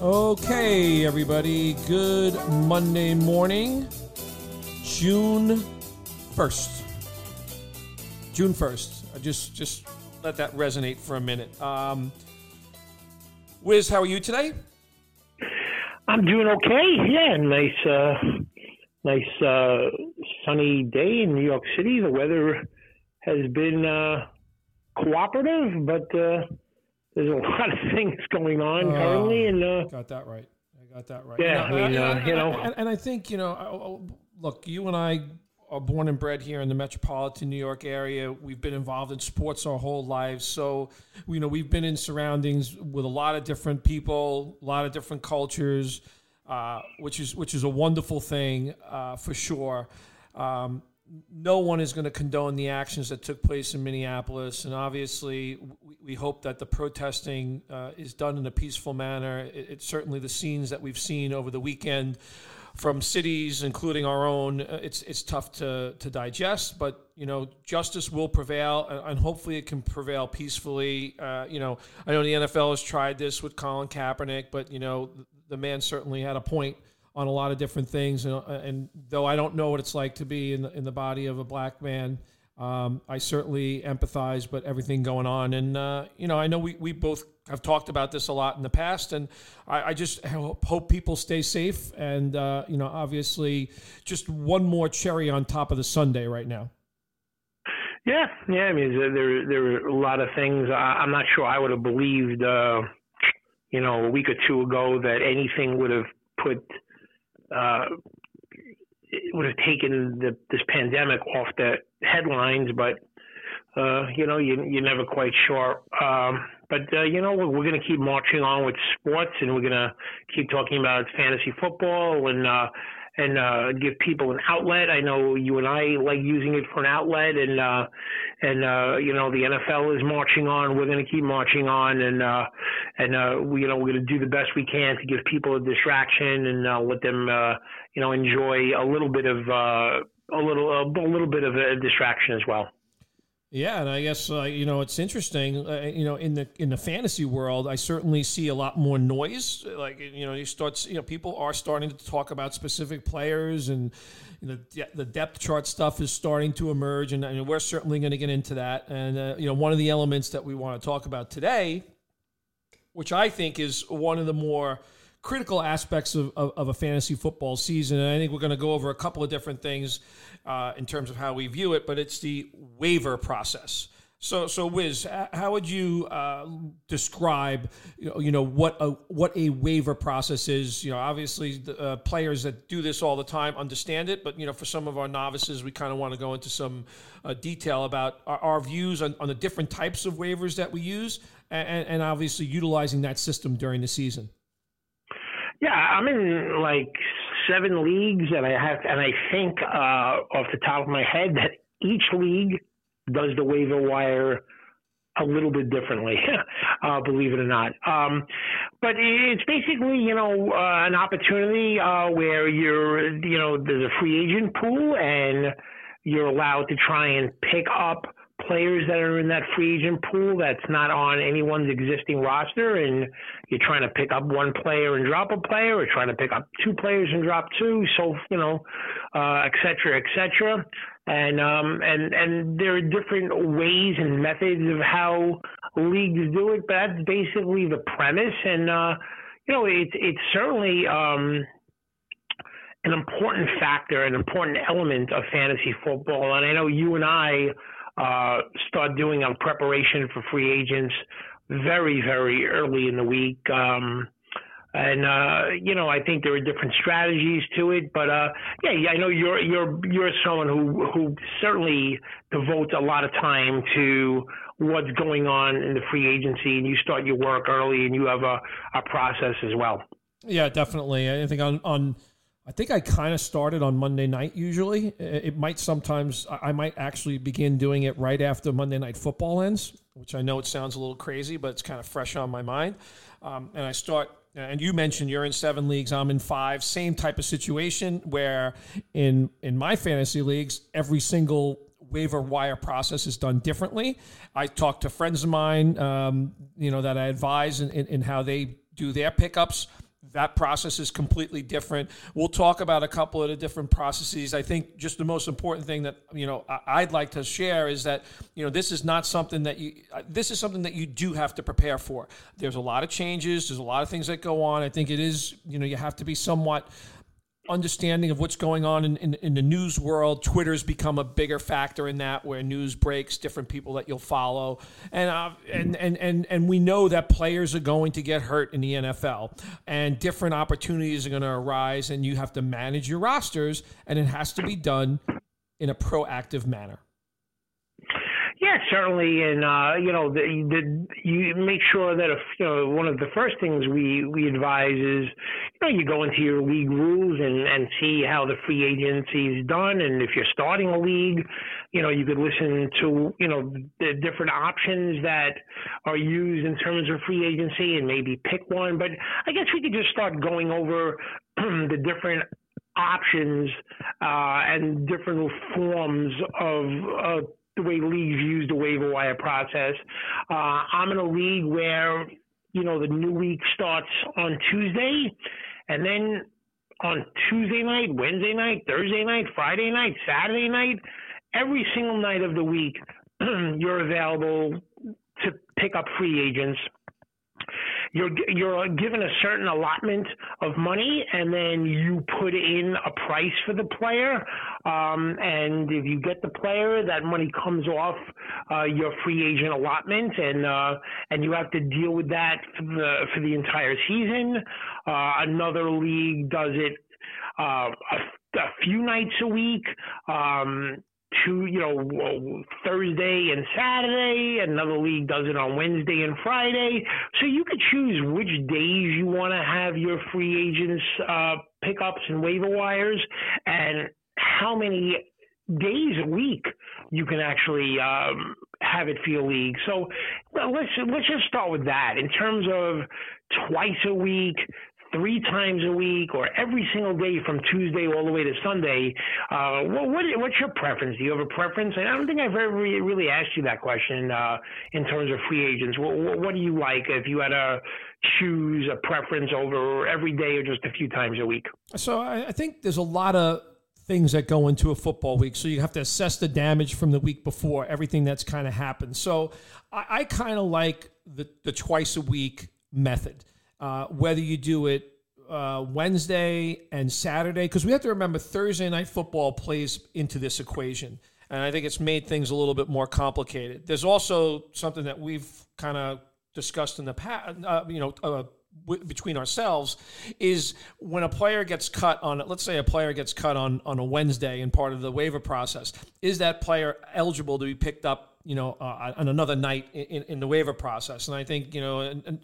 Okay, everybody. Good Monday morning, June first. June first. I just just let that resonate for a minute. Um, Wiz, how are you today? I'm doing okay. Yeah, nice, uh, nice uh, sunny day in New York City. The weather has been uh, cooperative, but uh, there's a lot of things going on Uh, currently, and uh, Got that right. I got that right. Yeah, know, I mean, and- uh, you know- and, and I think you know, I- I- look, you and I are born and bred here in the metropolitan New York area. We've been involved in sports our whole lives, so you know, we've been in surroundings with a lot of different people, a lot of different cultures, uh, which is which is a wonderful thing uh, for sure. Um, no one is going to condone the actions that took place in Minneapolis, and obviously, we, we hope that the protesting uh, is done in a peaceful manner. It, it's certainly the scenes that we've seen over the weekend from cities, including our own. uh, It's it's tough to to digest, but you know, justice will prevail, and, and hopefully, it can prevail peacefully. Uh, you know, I know the NFL has tried this with Colin Kaepernick, but you know, the, the man certainly had a point on a lot of different things. And, and though I don't know what it's like to be in the, in the body of a black man, um, I certainly empathize. But everything going on, and uh, you know, I know we, we both have talked about this a lot in the past, and I, I just hope, hope people stay safe. And uh, you know, obviously, just one more cherry on top of the sundae right now. yeah, yeah. I mean, there there are a lot of things. I, I'm not sure I would have believed, uh, you know, a week or two ago that anything would have put. Uh, would have taken the, this pandemic off the headlines, but uh, you know, you, you're never quite sure. Um, but uh, you know, we're, we're going to keep marching on with sports, and we're going to keep talking about fantasy football and uh, and uh, give people an outlet. I know you and I like using it for an outlet, and uh, and uh, you know, the NFL is marching on. We're going to keep marching on, and uh, and uh, we, you know, we're going to do the best we can to give people a distraction and uh, let them, uh, you know, enjoy a little bit of uh, a little a little bit of a distraction as well. Yeah, and I guess uh, you know it's interesting. Uh, you know, in the in the fantasy world, I certainly see a lot more noise. Like you know, you start you know people are starting to talk about specific players, and you know, the, the depth chart stuff is starting to emerge, and, and we're certainly going to get into that. And uh, you know, one of the elements that we want to talk about today, which I think is one of the more critical aspects of, of, of a fantasy football season. And I think we're going to go over a couple of different things uh, in terms of how we view it, but it's the waiver process. So, so Wiz, how would you uh, describe, you know, you know, what a what a waiver process is? You know, obviously, the uh, players that do this all the time understand it, but you know, for some of our novices, we kind of want to go into some uh, detail about our, our views on, on the different types of waivers that we use, and, and obviously utilizing that system during the season. Yeah, I'm in like seven leagues, and I have, and I think uh, off the top of my head that each league does the waiver wire a little bit differently, uh, believe it or not. Um, but it's basically, you know, uh, an opportunity uh, where you're, you know, there's a free agent pool, and you're allowed to try and pick up players that are in that free agent pool that's not on anyone's existing roster and you're trying to pick up one player and drop a player or trying to pick up two players and drop two so you know uh et cetera et cetera and um and and there are different ways and methods of how leagues do it but that's basically the premise and uh you know it's it's certainly um an important factor, an important element of fantasy football. And I know you and I uh, start doing our preparation for free agents very, very early in the week. Um, and uh, you know, I think there are different strategies to it, but uh, yeah, I know you're you're you're someone who who certainly devotes a lot of time to what's going on in the free agency, and you start your work early, and you have a, a process as well. Yeah, definitely. I think on on I think I kind of started on Monday night usually. It might sometimes I I might actually begin doing it right after Monday night football ends, which I know it sounds a little crazy, but it's kind of fresh on my mind. Um, and I start and you mentioned you're in seven leagues, I'm in five. Same type of situation where in in my fantasy leagues, every single waiver wire process is done differently. I talk to friends of mine, um, you know, that I advise in, in, in how they do their pickups. That process is completely different. We'll talk about a couple of the different processes. I think just the most important thing that you know I'd like to share is that you know this is not something that you uh, this is something that you do have to prepare for. There's a lot of changes. There's a lot of things that go on. I think it is you know you have to be somewhat understanding of what's going on in, in, in, the news world. Twitter's become a bigger factor in that, where news breaks, different people that you'll follow, and uh, and and and and we know that players are going to get hurt in the NFL, and different opportunities are going to arise, and you have to manage your rosters, and it has to be done in a proactive manner. Yeah, certainly, and uh, you know, the, the, you make sure that if you know one of the first things we we advise is you know you go into your league rules and and see how the free agency is done, and if you're starting a league, you know you could listen to you know the different options that are used in terms of free agency and maybe pick one. But I guess we could just start going over the different options uh, and different forms of uh, the way leagues use the waiver wire process. Uh, I'm in a league where you know the new week starts on Tuesday, and then on Tuesday night, Wednesday night, Thursday night, Friday night, Saturday night, every single night of the week, you're available to pick up free agents you're you're given a certain allotment of money, and then you put in a price for the player. Um, and if you get the player, that money comes off uh, your free agent allotment, and uh, and you have to deal with that for the for the entire season. Uh, another league does it uh, a, a, few nights a week. Um, you know, Thursday and Saturday. Another league does it on Wednesday and Friday. So you could choose which days you want to have your free agents uh, pickups and waiver wires, and how many days a week you can actually um, have it your league. So let's let's just start with that. In terms of twice a week, three times a week or every single day from Tuesday all the way to Sunday. Uh, what, what, what's your preference? Do you have a preference? And I don't think I've ever really asked you that question uh, in terms of free agents. What, what, what do you like if you had to choose a preference over every day or just a few times a week? So I, I think there's a lot of things that go into a football week. So you have to assess the damage from the week before, everything that's kind of happened. So I, I kind of like the, the twice a week method uh, whether you do it uh, Wednesday and Saturday, because we have to remember Thursday night football plays into this equation. And I think it's made things a little bit more complicated. There's also something that we've kind of discussed in the past, uh, you know, uh, w- between ourselves, is when a player gets cut on, let's say a player gets cut on on a Wednesday in part of the waiver process, is that player eligible to be picked up, you know, uh, on another night in, in, the waiver process? And I think, you know, and, and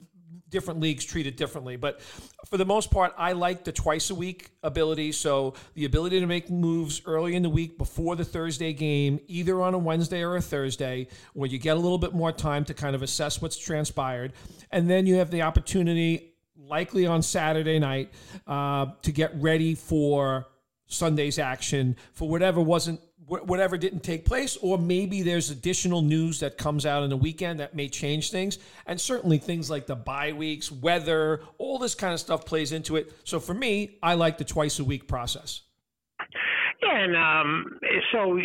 different leagues treat it differently. But for the most part, I like the twice a week ability. So the ability to make moves early in the week before the Thursday game, either on a Wednesday or a Thursday, where you get a little bit more time to kind of assess what's transpired. And then you have the opportunity, likely on Saturday night, uh, to get ready for Sunday's action for whatever wasn't whatever didn't take place, or maybe there's additional news that comes out in the weekend that may change things. And certainly things like the bye weeks, weather, all this kind of stuff plays into it. So for me, I like the twice a week process. Yeah, and um, so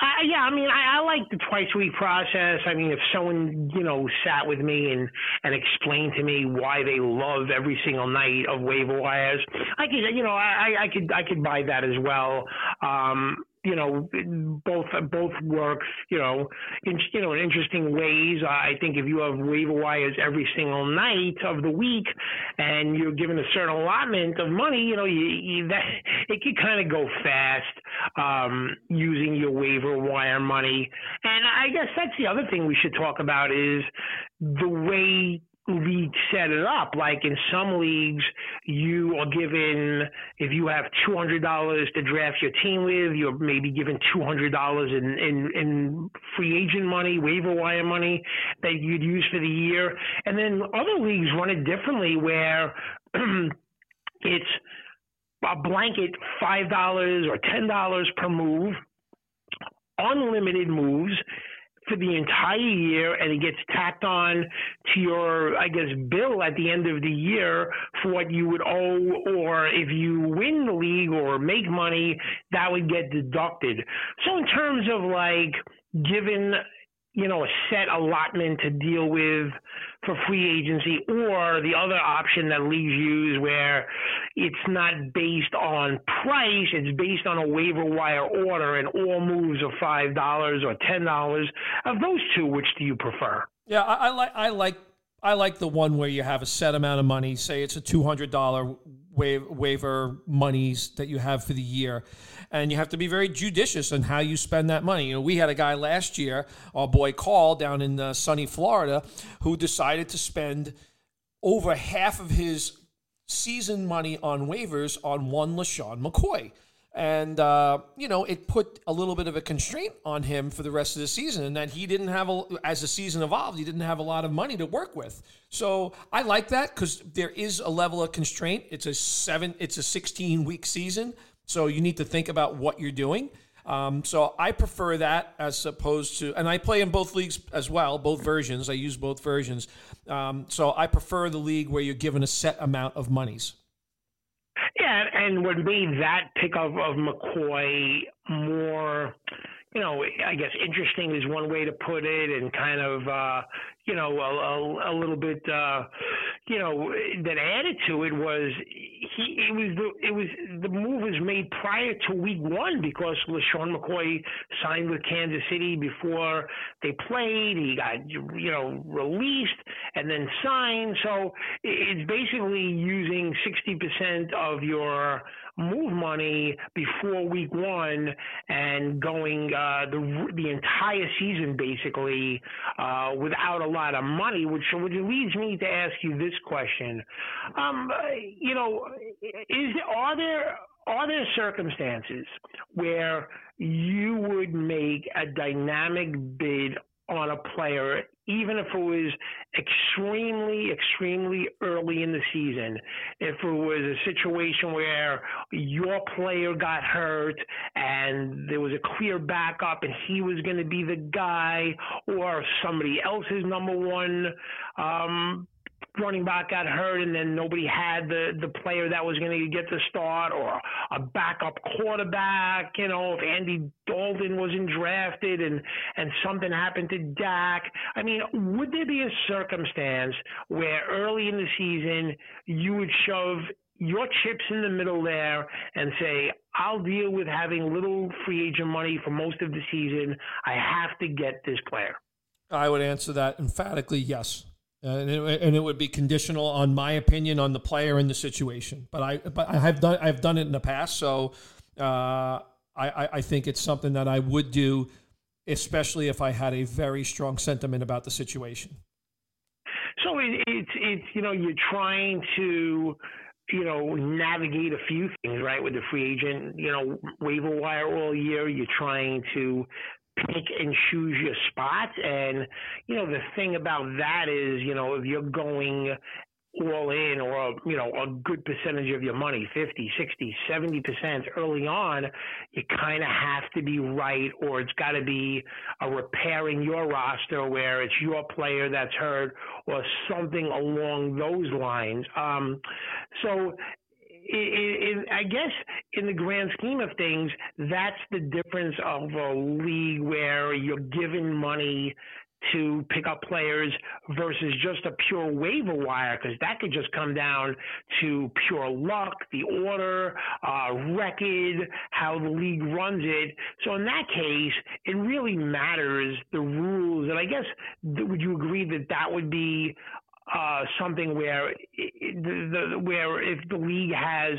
uh, yeah, I mean, I, I like the twice a week process. I mean, if someone you know sat with me and and explained to me why they love every single night of waiver wires, I could you know I I could I could buy that as well. Um, you know, both both works, you know, in you know, in interesting ways. I think if you have waiver wires every single night of the week, and you're given a certain allotment of money, you know, you, you that it could kind of go fast um, using your waiver wire money. And I guess that's the other thing we should talk about is the way league set it up. Like in some leagues, you are given if you have two hundred dollars to draft your team with, you're maybe given two hundred dollars in, in in free agent money, waiver wire money that you'd use for the year. And then other leagues run it differently, where it's a blanket five dollars or ten dollars per move, unlimited moves for the entire year and it gets tacked on to your, I guess, bill at the end of the year for what you would owe, or if you win the league or make money, that would get deducted. So, in terms of like, given you know, a set allotment to deal with for free agency, or the other option that leagues use where it's not based on price, it's based on a waiver wire order and all moves are five dollars or ten dollars. Of those two, which do you prefer? Yeah, I, I like I like I like the one where you have a set amount of money. Say it's a two hundred dollar waiver monies that you have for the year, and you have to be very judicious on how you spend that money. You know, we had a guy last year, our boy Carl down in uh, sunny Florida, who decided to spend over half of his season money on waivers on one LeSean McCoy. And, uh, you know, it put a little bit of a constraint on him for the rest of the season, and that he didn't have, a, as the season evolved, he didn't have a lot of money to work with. So I like that because there is a level of constraint. It's a seven, it's a 16 week season. So you need to think about what you're doing. Um, so I prefer that as opposed to, and I play in both leagues as well, both versions. I use both versions. Um, so I prefer the league where you're given a set amount of monies. Yeah, and what made that pickup of McCoy more you know, I guess interesting is one way to put it, and kind of, uh, you know, a, a, a little bit, uh, you know, that added to it was he. It was the it was the move was made prior to week one because LeSean McCoy signed with Kansas City before they played. He got you know released and then signed. So it's basically using sixty percent of your move money before week one and going uh, the the entire season basically uh, without a lot of money, which which leads me to ask you this question. Um, you know, is are there are there circumstances where you would make a dynamic bid on a player, even if it was extremely, extremely early in the season. If it was a situation where your player got hurt and there was a clear backup and he was going to be the guy, or somebody else's number one um, running back got hurt and then nobody had the the player that was going to get the start or a backup quarterback you know if Andy Dalton wasn't drafted and and something happened to Dak I mean would there be a circumstance where early in the season you would shove your chips in the middle there and say, I'll deal with having little free agent money for most of the season. I have to get this player. I would answer that emphatically yes. And, it, and, it, would be conditional on my opinion on the player and the situation. But I, but I have done, I've done it in the past, so uh, I, I think it's something that I would do, especially if I had a very strong sentiment about the situation. So it, it's, it's, you know, you're trying to, you know, navigate a few things, right? With the free agent, you know, waiver wire all year. You're trying to pick and choose your spots. And, you know, the thing about that is, you know, if you're going all in or, you know, a good percentage of your money, 50, 60, 70% early on, you kind of have to be right or it's got to be a repairing your roster where it's your player that's hurt or something along those lines. Um, so I guess in the grand scheme of things, that's the difference of a league where you're given money to pick up players versus just a pure waiver wire because that could just come down to pure luck, the order, uh, record, how the league runs it. So in that case, it really matters the rules. And I guess would you agree that that would be uh, something where the, the, where if the league has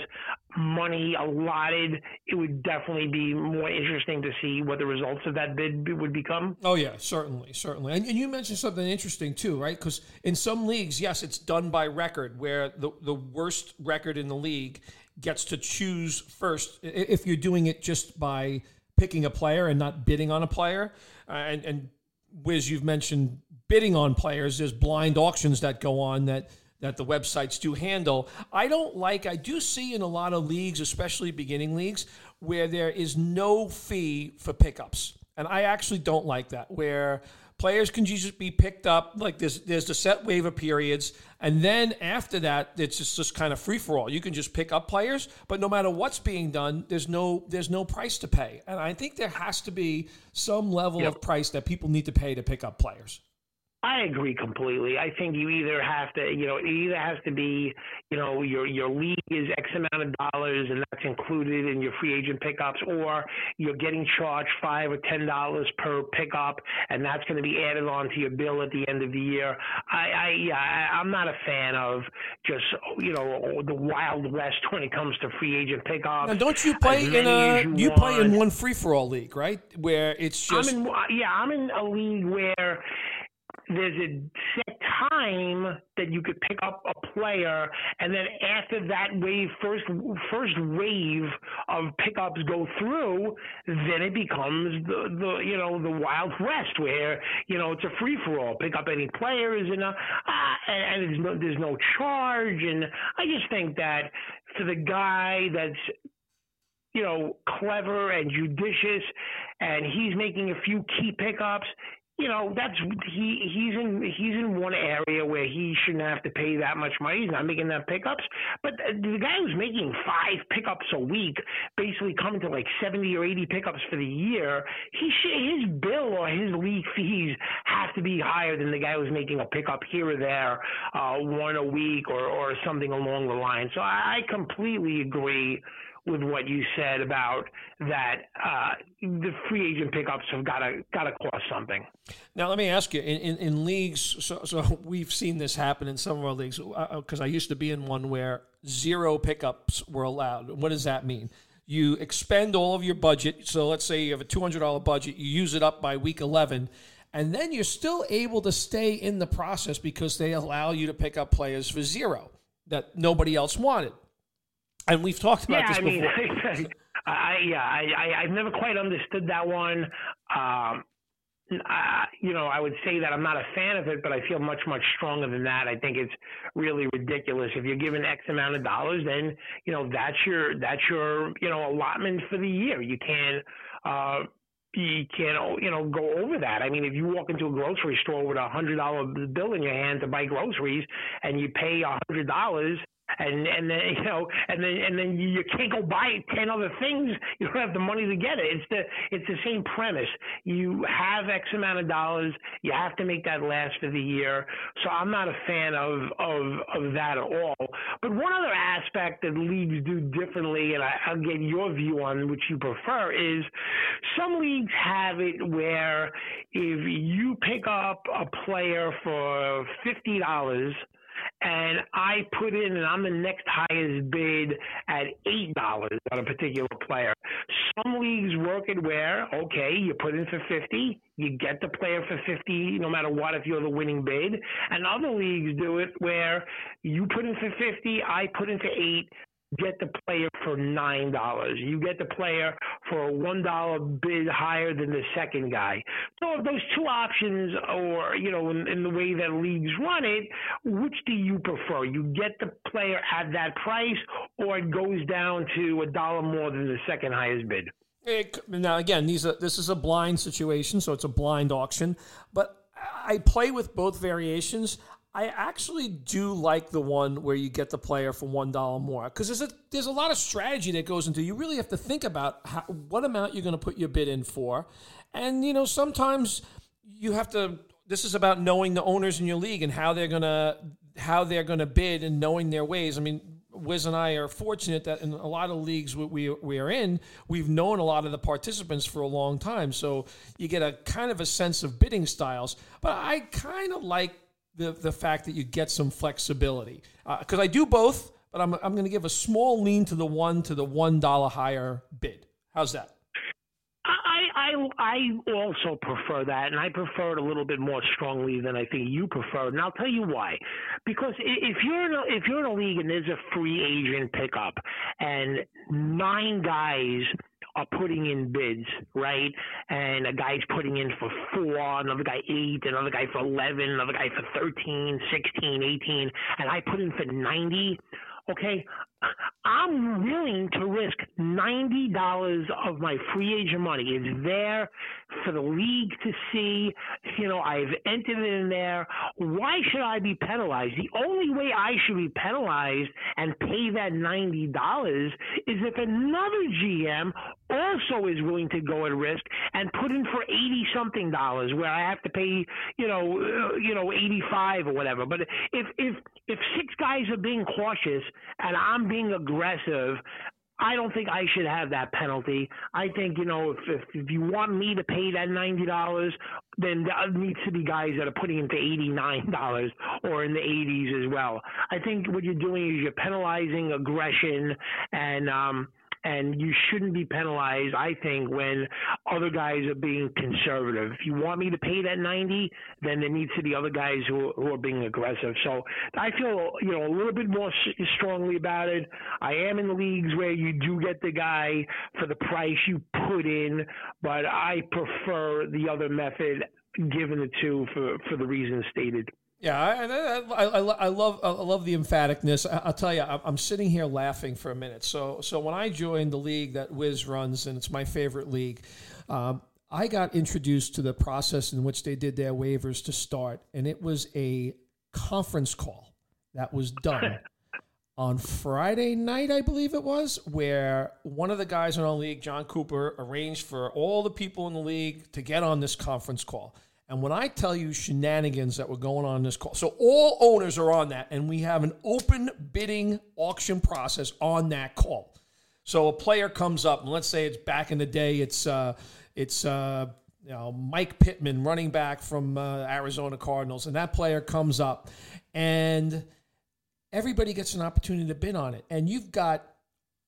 money allotted, it would definitely be more interesting to see what the results of that bid would become. Oh yeah, certainly, certainly. And, and you mentioned something interesting too, right? Because in some leagues, yes, it's done by record, where the the worst record in the league gets to choose first. If you're doing it just by picking a player and not bidding on a player, uh, and and Wiz, you've mentioned bidding on players. There's blind auctions that go on that that the websites do handle. I don't like. I do see in a lot of leagues, especially beginning leagues, where there is no fee for pickups. And I actually don't like that, where players can just be picked up. Like there's there's the set waiver periods, and then after that, it's just, just kind of free for all. You can just pick up players, but no matter what's being done, there's no there's no price to pay. And I think there has to be some level yep. of price that people need to pay to pick up players. I agree completely. I think you either have to, you know, it either has to be, you know, your your league is X amount of dollars and that's included in your free agent pickups, or you're getting charged five or ten dollars per pickup, and that's going to be added on to your bill at the end of the year. I, I yeah, I, I'm not a fan of just, you know, the wild west when it comes to free agent pickups. Now, don't you play in a you, you play in one free for all league, right? Where it's just I'm in, yeah, I'm in a league where there's a set time that you could pick up a player, and then after that wave first first wave of pickups go through, then it becomes the, the you know the wild west where you know it's a free for all. Pick up any players and uh, and, and there's no there's no charge, and I just think that for the guy that's you know, clever and judicious, and he's making a few key pickups you know that's he he's in he's in one area where he shouldn't have to pay that much money. He's not making that pickups, but the guy who's making five pickups a week, basically coming to like seventy or eighty pickups for the year, he should, his bill or his league fees have to be higher than the guy who's making a pickup here or there, uh, one a week or or something along the line. So I, I completely agree with what you said about that uh, the free agent pickups have got to got to cost something. Now, let me ask you: in, in, in leagues, so, so, we've seen this happen in some of our leagues because uh, I used to be in one where zero pickups were allowed. What does that mean? You expend all of your budget. So let's say you have a two hundred dollar budget, you use it up by week eleven. And then you're still able to stay in the process because they allow you to pick up players for zero that nobody else wanted. And we've talked about yeah, this I before. Mean, I, yeah, I, I, have never quite understood that one. Um, uh, you know, I would say that I'm not a fan of it, but I feel much, much stronger than that. I think it's really ridiculous. If you're given X amount of dollars, then you know that's your that's your you know allotment for the year. You can't. Uh, you can't you know go over that. I mean, if you walk into a grocery store with a hundred dollar bill in your hand to buy groceries and you pay a hundred dollars and and then you know and then and then you can't go buy ten other things. You don't have the money to get it. It's the it's the same premise. You have x amount of dollars. You have to make that last for the year. So i'm not a fan of of of that at all. But one other aspect that leagues do differently and I, i'll get your view on which you prefer is some leagues have it where if you pick up a player for fifty dollars and I put in, and I'm the next highest bid at eight dollars on a particular player. Some leagues work it where okay, you put in for fifty, you get the player for fifty, no matter what, if you're the winning bid. And other leagues do it where you put in for fifty, I put in for eight, get the player for nine dollars. You get the player for a one dollar bid higher than the second guy. So those two options, or you know, in, in, the way that leagues run it, which do you prefer? You get the player at that price, or it goes down to a dollar more than the second highest bid. It, now again, these are, this is a blind situation, so it's a blind auction. But I play with both variations. I actually do like the one where you get the player for one dollar more because there's a there's a lot of strategy that goes into. You really have to think about how, what amount you're going to put your bid in for, and you know sometimes you have to. This is about knowing the owners in your league and how they're gonna how they're gonna bid and knowing their ways. I mean, Wiz and I are fortunate that in a lot of leagues we, we, we are in, we've known a lot of the participants for a long time. So you get a kind of a sense of bidding styles. But I kind of like the, the fact that you get some flexibility. Because uh, I do both, but I'm, I'm going to give a small lean to the one to the $1 higher bid. How's that? I, I I also prefer that, and I prefer it a little bit more strongly than I think you prefer. And I'll tell you why. Because if you're in a, if you're in a league and there's a free agent pickup, and nine guys are putting in bids, right? And a guy's putting in for four, another guy eight, another guy for 11, another guy for 13, 16, 18, and I put in for 90. Okay, I'm willing to risk ninety dollars of my free agent money. It's there for the league to see. You know, I've entered it in there. Why should I be penalized? The only way I should be penalized and pay that ninety dollars is if another GM also is willing to go at risk and put in for eighty something dollars, where I have to pay, you know, uh, you know, eighty five or whatever. But if if if six guys are being cautious and I'm being aggressive, I don't think I should have that penalty. I think you know if if, if you want me to pay that ninety dollars, then there needs to be guys that are putting into eighty nine dollars or in the eighties as well. I think what you're doing is you're penalizing aggression and um, and you shouldn't be penalized. I think when other guys are being conservative. If you want me to pay that ninety, then there needs to be other guys who, who are being aggressive. So I feel you know a little bit more strongly about it. I am in leagues where you do get the guy for the price you put in, but I prefer the other method given the two for for the reasons stated. Yeah, I, I, I, I, love I love the emphaticness. I'll tell you, I'm sitting here laughing for a minute. So so when I joined the league that Wiz runs, and it's my favorite league, um, I got introduced to the process in which they did their waivers to start, and it was a conference call that was done on Friday night, I believe it was, where one of the guys in our league, John Cooper, arranged for all the people in the league to get on this conference call. And when I tell you shenanigans that were going on in this call, so all owners are on that, and we have an open bidding auction process on that call. So a player comes up, and let's say it's back in the day, it's uh, it's uh, you know Mike Pittman, running back from uh, Arizona Cardinals, and that player comes up, and everybody gets an opportunity to bid on it, and you've got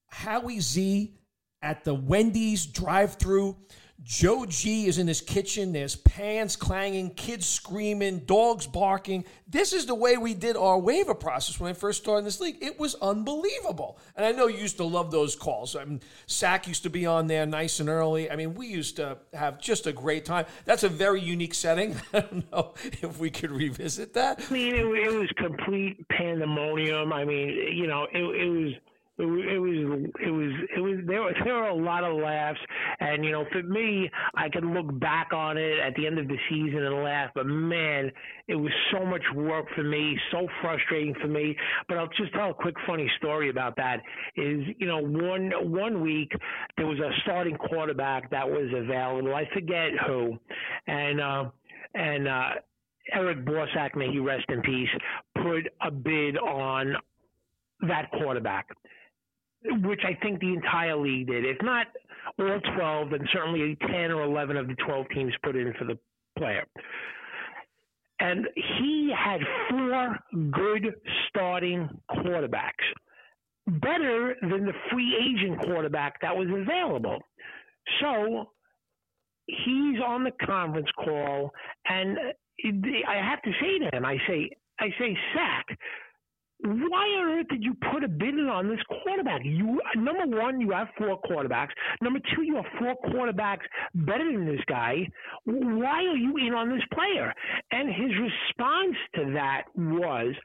Howie Z at the Wendy's drive-through Joe G is in his kitchen. There's pans clanging, kids screaming, dogs barking. This is the way we did our waiver process when I first started this league. It was unbelievable. And I know you used to love those calls. I mean, Sack used to be on there nice and early. I mean, we used to have just a great time. That's a very unique setting. I don't know if we could revisit that. I mean, it, it was complete pandemonium. I mean, you know, it, it was it, was it was it was there were there were a lot of laughs. And you know for me I can look back on it at the end of the season and laugh but man it was so much work for me so frustrating for me. But I'll just tell a quick funny story about that is you know one one week there was a starting quarterback that was available. I forget who. And uh and uh Eric Borsak, may he rest in peace, put a bid on that quarterback which I think the entire league did. If not all 12, then certainly 10 or 11 of the 12 teams put in for the player. And he had four good starting quarterbacks, better than the free agent quarterback that was available. So he's on the conference call, and I have to say to him, I say, I say, Sack, why on earth did you put a bid in on this quarterback? You number one, you have four quarterbacks. Number two, you have four quarterbacks better than this guy. Why are you in on this player? And his response to that was,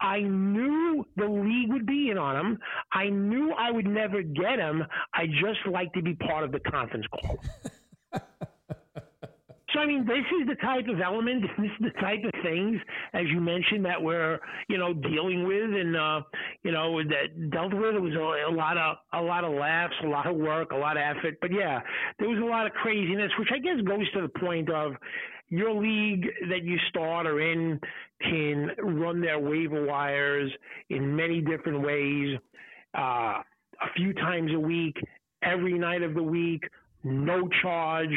I knew the league would be in on him. I knew I would never get him. I just like to be part of the conference call. I mean, this is the type of element, this is the type of things, as you mentioned, that we're you know dealing with, and uh, you know that dealt with. It was a, a lot of a lot of laughs, a lot of work, a lot of effort. But yeah, there was a lot of craziness, which I guess goes to the point of your league that you start or in can run their waiver wires in many different ways, uh, a few times a week, every night of the week, no charge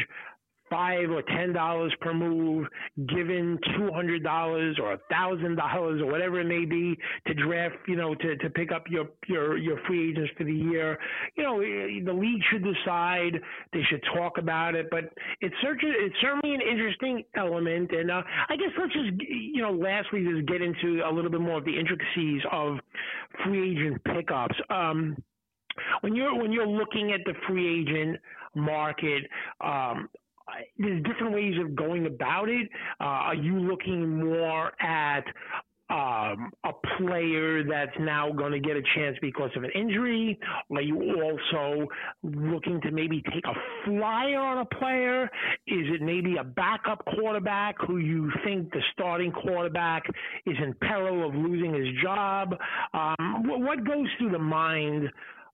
five or ten dollars per move, given two hundred dollars or a thousand dollars or whatever it may be to draft, you know, to, to pick up your, your your free agents for the year. You know, the league should decide. They should talk about it. But it's certainly it's certainly an interesting element. And uh, I guess let's just you know, lastly, just get into a little bit more of the intricacies of free agent pickups. Um, when you're when you're looking at the free agent market, um, there's different ways of going about it. Uh, are you looking more at um, a player that's now going to get a chance because of an injury? Are you also looking to maybe take a flyer on a player? Is it maybe a backup quarterback who you think the starting quarterback is in peril of losing his job? Um, what goes through the mind?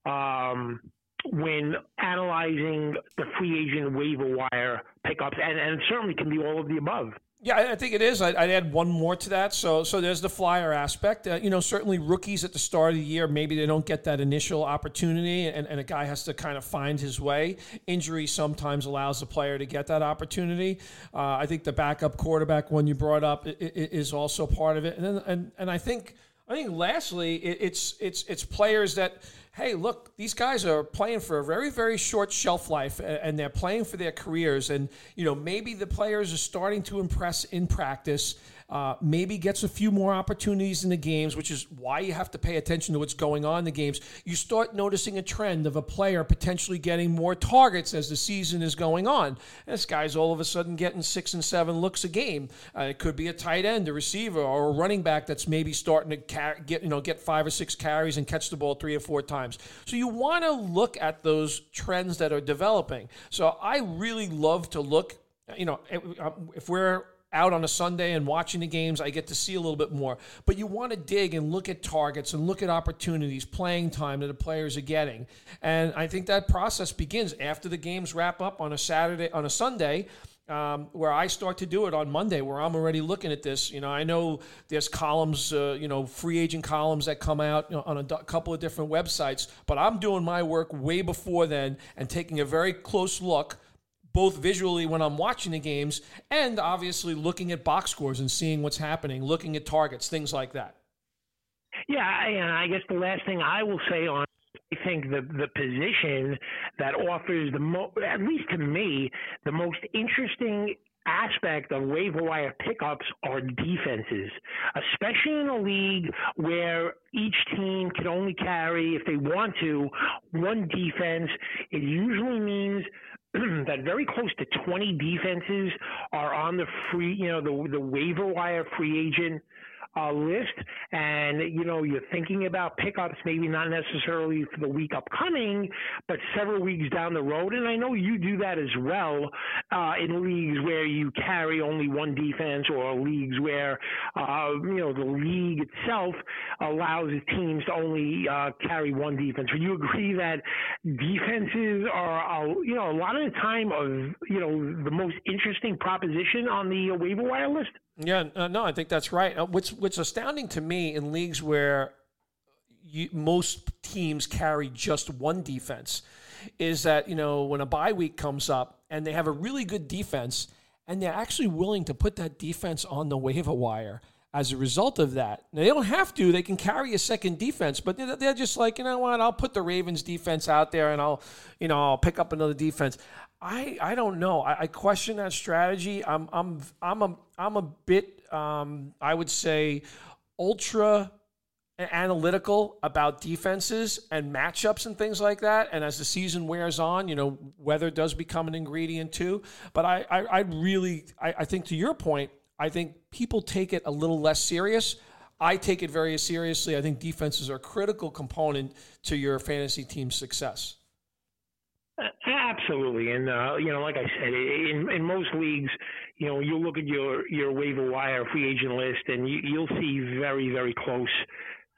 Um, when analyzing the free agent waiver wire pickups, and, and it certainly can be all of the above. Yeah, I think it is. I'd, add one more to that. So, so there's the flyer aspect. Uh, you know, certainly rookies at the start of the year, maybe they don't get that initial opportunity, and, and a guy has to kind of find his way. Injury sometimes allows the player to get that opportunity. Uh, I think the backup quarterback one you brought up is also part of it, and then, and and I think I think lastly, it's it's it's players that hey, look, these guys are playing for a very, very short shelf life and they're playing for their careers. And, you know, maybe the players are starting to impress in practice uh, maybe gets a few more opportunities in the games, which is why you have to pay attention to what's going on in the games. You start noticing a trend of a player potentially getting more targets as the season is going on. This guy's all of a sudden getting six and seven looks a game. Uh, it could be a tight end, a receiver, or a running back that's maybe starting to car- get you know get five or six carries and catch the ball three or four times. So you want to look at those trends that are developing. So I really love to look. You know, um, if we're out on a Sunday and watching the games, I get to see a little bit more. But you want to dig and look at targets and look at opportunities, playing time that the players are getting. And I think that process begins after the games wrap up on a Saturday, on a Sunday. Um, where I start to do it on Monday, where I'm already looking at this. You know, I know there's columns, uh, you know, free agent columns that come out you know, on a d- couple of different websites, but I'm doing my work way before then and taking a very close look both visually when I'm watching the games and obviously looking at box scores and seeing what's happening, looking at targets, things like that. Yeah, and I guess the last thing I will say on I think the the position that offers the most, at least to me, the most interesting aspect of waiver wire pickups are defenses, especially in a league where each team can only carry, if they want to, one defense. It usually means that very close to 20 defenses are on the free, you know, the the waiver wire free agent uh, list, and you know you're thinking about pickups, maybe not necessarily for the week upcoming, but several weeks down the road. And I know you do that as well uh, in leagues where you carry only one defense, or leagues where uh, you know the league itself allows teams to only uh, carry one defense. Would you agree that defenses are, you know, a lot of the time of you know the most interesting proposition on the waiver wire list? Yeah, uh, no, I think that's right. Uh, what's what's astounding to me in leagues where you, most teams carry just one defense is that you know when a bye week comes up and they have a really good defense and they're actually willing to put that defense on the waiver wire as a result of that. Now, they don't have to. They can carry a second defense, but they're just like, you know what? I'll put the Ravens defense out there and I'll, you know, I'll pick up another defense. I, I don't know. I, I question that strategy. I'm I'm I'm a I'm a bit um, I would say ultra analytical about defenses and matchups and things like that. And as the season wears on, you know, weather does become an ingredient too. But I I, I really I, I think to your point, I think people take it a little less serious. I take it very seriously. I think defenses are a critical component to your fantasy team's success. Absolutely, and uh, you know, like I said, in in most leagues, you know, you look at your your waiver wire free agent list, and you, you'll see very very close,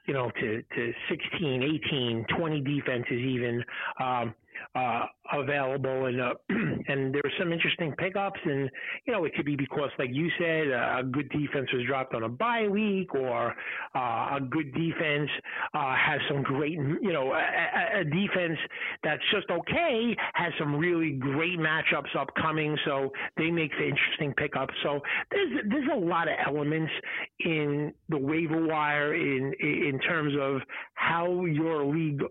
you know, to to 16, 18, 20 defenses even. Um, uh, available, and uh, and there were some interesting pickups, and you know it could be because, like you said, a good defense was dropped on a bye week, or uh, a good defense uh, has some great, you know, a, a, defense that's just okay has some really great matchups upcoming, so they make the interesting pickups. So there's there's a lot of elements in the waiver wire in in terms of how your league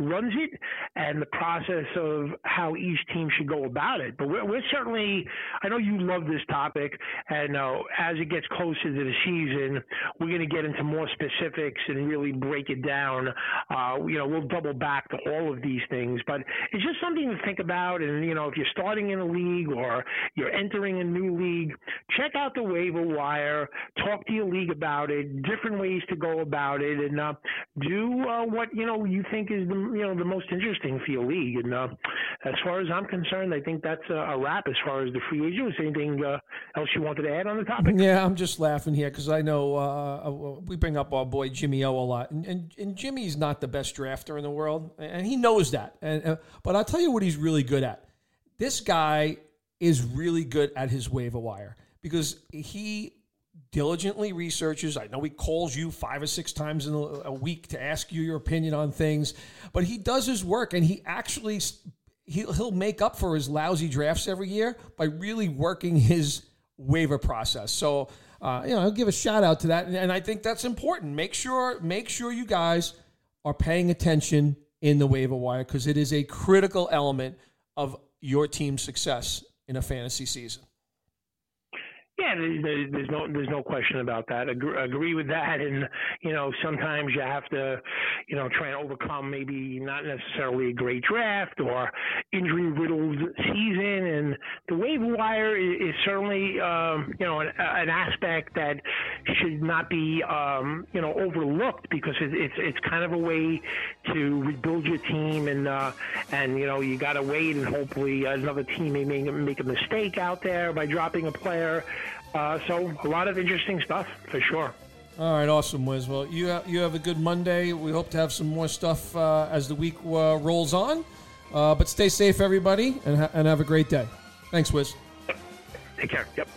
runs it and the process of how each team should go about it. But we're, we're certainly, I know you love this topic, and uh, as it gets closer to the season, we're going to get into more specifics and really break it down. Uh, you know, we'll double back to all of these things, but it's just something to think about. And, you know, if you're starting in a league or you're entering a new league, check out the waiver wire, talk to your league about it, different ways to go about it, and uh, do uh, what, you know, you think is the you know the most interesting for your league. And uh, as far as I'm concerned, I think that's a, a wrap as far as the free agents. Anything uh, else you wanted to add on the topic? Yeah, I'm just laughing here because I know uh, uh, we bring up our boy Jimmy O a lot, and, and, and Jimmy's not the best drafter in the world, and he knows that. And uh, but I'll tell you what he's really good at. This guy is really good at his waiver wire because he diligently researches. I know he calls you five or six times in a, week to ask you your opinion on things, but he does his work and he actually he'll, he'll make up for his lousy drafts every year by really working his waiver process. So, uh, you know, I'll give a shout out to that, and, and I think that's important. Make sure make sure you guys are paying attention in the waiver wire because it is a critical element of your team's success in a fantasy season. Yeah, there's no there's no question about that. Agree, agree with that, and you know sometimes you have to, you know, try and overcome maybe not necessarily a great draft or injury riddled season, and the waiver wire is, is certainly um, you know an, an, aspect that should not be um, you know overlooked because it, it's it's kind of a way to rebuild your team, and uh, and you know you got to wait, and hopefully another team may make, make a mistake out there by dropping a player. Uh, so a lot of interesting stuff for sure. All right, awesome, Wiz. Well, you have, you have a good Monday. We hope to have some more stuff uh, as the week uh, rolls on. Uh, but stay safe, everybody, and, ha- and have a great day. Thanks, Wiz. Take care. Yep.